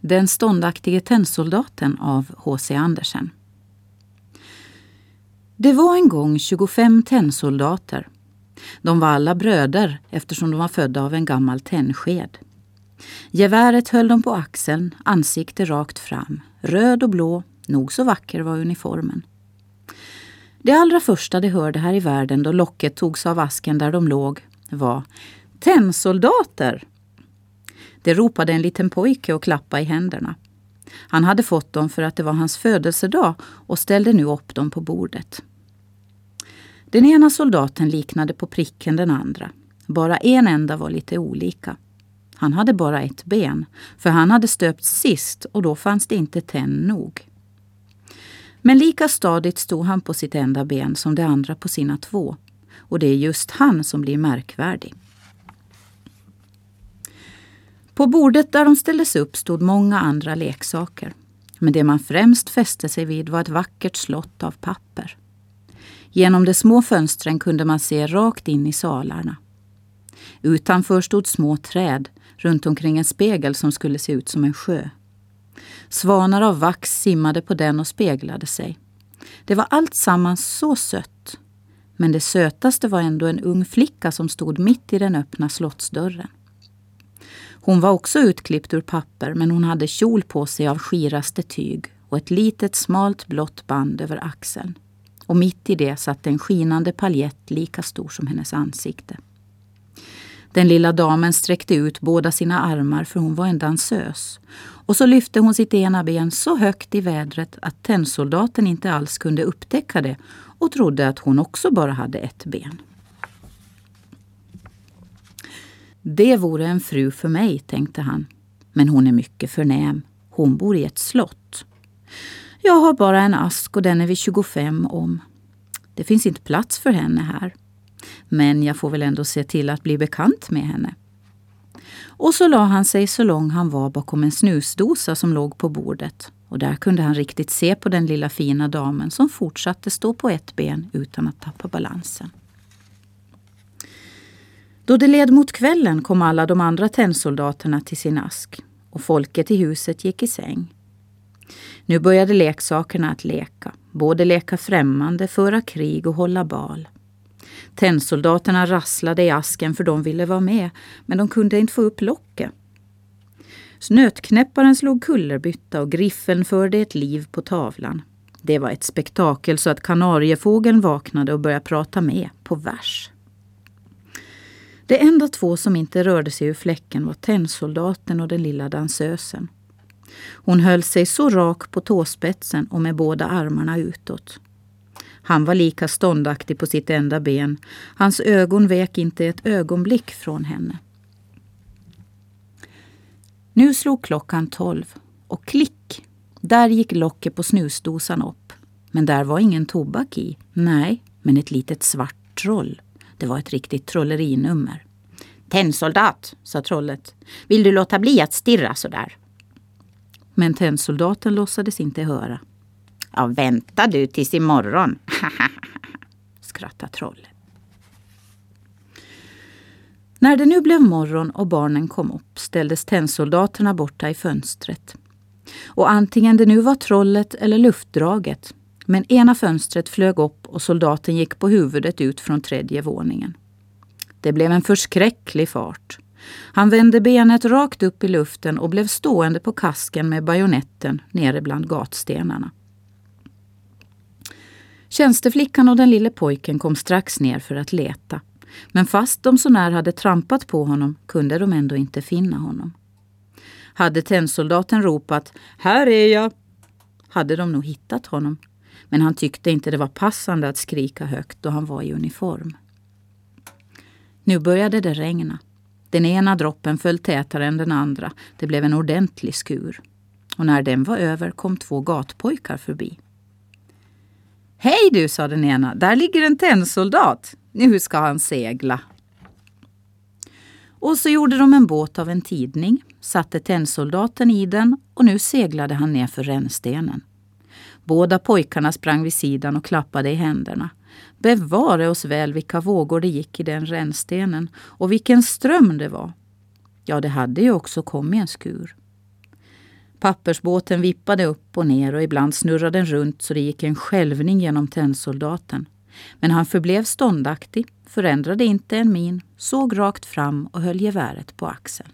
Den ståndaktige tennsoldaten av H.C. Andersen. Det var en gång 25 tennsoldater. De var alla bröder eftersom de var födda av en gammal tännsked. Geväret höll de på axeln, ansikte rakt fram. Röd och blå, nog så vacker var uniformen. Det allra första de hörde här i världen då locket togs av asken där de låg var Tennsoldater! Det ropade en liten pojke och klappade i händerna. Han hade fått dem för att det var hans födelsedag och ställde nu upp dem på bordet. Den ena soldaten liknade på pricken den andra. Bara en enda var lite olika. Han hade bara ett ben, för han hade stöpts sist och då fanns det inte tenn nog. Men lika stadigt stod han på sitt enda ben som de andra på sina två. Och det är just han som blir märkvärdig. På bordet där de ställdes upp stod många andra leksaker. Men det man främst fäste sig vid var ett vackert slott av papper. Genom de små fönstren kunde man se rakt in i salarna. Utanför stod små träd runt omkring en spegel som skulle se ut som en sjö. Svanar av vax simmade på den och speglade sig. Det var allt sammans så sött. Men det sötaste var ändå en ung flicka som stod mitt i den öppna slottsdörren. Hon var också utklippt ur papper men hon hade kjol på sig av skiraste tyg och ett litet smalt blått band över axeln. Och mitt i det satt en skinande paljett lika stor som hennes ansikte. Den lilla damen sträckte ut båda sina armar för hon var en dansös. Och så lyfte hon sitt ena ben så högt i vädret att tennsoldaten inte alls kunde upptäcka det och trodde att hon också bara hade ett ben. Det vore en fru för mig, tänkte han. Men hon är mycket förnäm. Hon bor i ett slott. Jag har bara en ask och den är vi 25 om. Det finns inte plats för henne här. Men jag får väl ändå se till att bli bekant med henne. Och så la han sig så lång han var bakom en snusdosa som låg på bordet. Och där kunde han riktigt se på den lilla fina damen som fortsatte stå på ett ben utan att tappa balansen. Då det led mot kvällen kom alla de andra tennsoldaterna till sin ask och folket i huset gick i säng. Nu började leksakerna att leka, både leka främmande, föra krig och hålla bal. Tennsoldaterna rasslade i asken för de ville vara med, men de kunde inte få upp locket. Snötknäpparen slog kullerbytta och griffeln förde ett liv på tavlan. Det var ett spektakel så att kanariefågeln vaknade och började prata med på vers. De enda två som inte rörde sig ur fläcken var tennsoldaten och den lilla dansösen. Hon höll sig så rak på tåspetsen och med båda armarna utåt. Han var lika ståndaktig på sitt enda ben. Hans ögon vek inte ett ögonblick från henne. Nu slog klockan tolv och klick, där gick locket på snusdosan upp. Men där var ingen tobak i. Nej, men ett litet svart troll. Det var ett riktigt trollerinummer. Tennsoldat, sa trollet. Vill du låta bli att stirra så där? Men tennsoldaten låtsades inte höra. Ja, vänta du tills imorgon, skrattade trollet. När det nu blev morgon och barnen kom upp ställdes tennsoldaterna borta i fönstret. Och antingen det nu var trollet eller luftdraget, men ena fönstret flög upp och soldaten gick på huvudet ut från tredje våningen. Det blev en förskräcklig fart. Han vände benet rakt upp i luften och blev stående på kasken med bajonetten nere bland gatstenarna. Tjänsteflickan och den lille pojken kom strax ner för att leta. Men fast de så när hade trampat på honom kunde de ändå inte finna honom. Hade tennsoldaten ropat ”Här är jag!” hade de nog hittat honom. Men han tyckte inte det var passande att skrika högt då han var i uniform. Nu började det regna. Den ena droppen föll tätare än den andra. Det blev en ordentlig skur. Och när den var över kom två gatpojkar förbi. Hej du, sa den ena. Där ligger en tennsoldat. Nu ska han segla. Och så gjorde de en båt av en tidning, satte tennsoldaten i den och nu seglade han ner för rännstenen. Båda pojkarna sprang vid sidan och klappade i händerna. Bevare oss väl vilka vågor det gick i den rännstenen och vilken ström det var. Ja, det hade ju också kommit en skur. Pappersbåten vippade upp och ner och ibland snurrade den runt så det gick en skälvning genom tennsoldaten. Men han förblev ståndaktig, förändrade inte en min, såg rakt fram och höll geväret på axeln.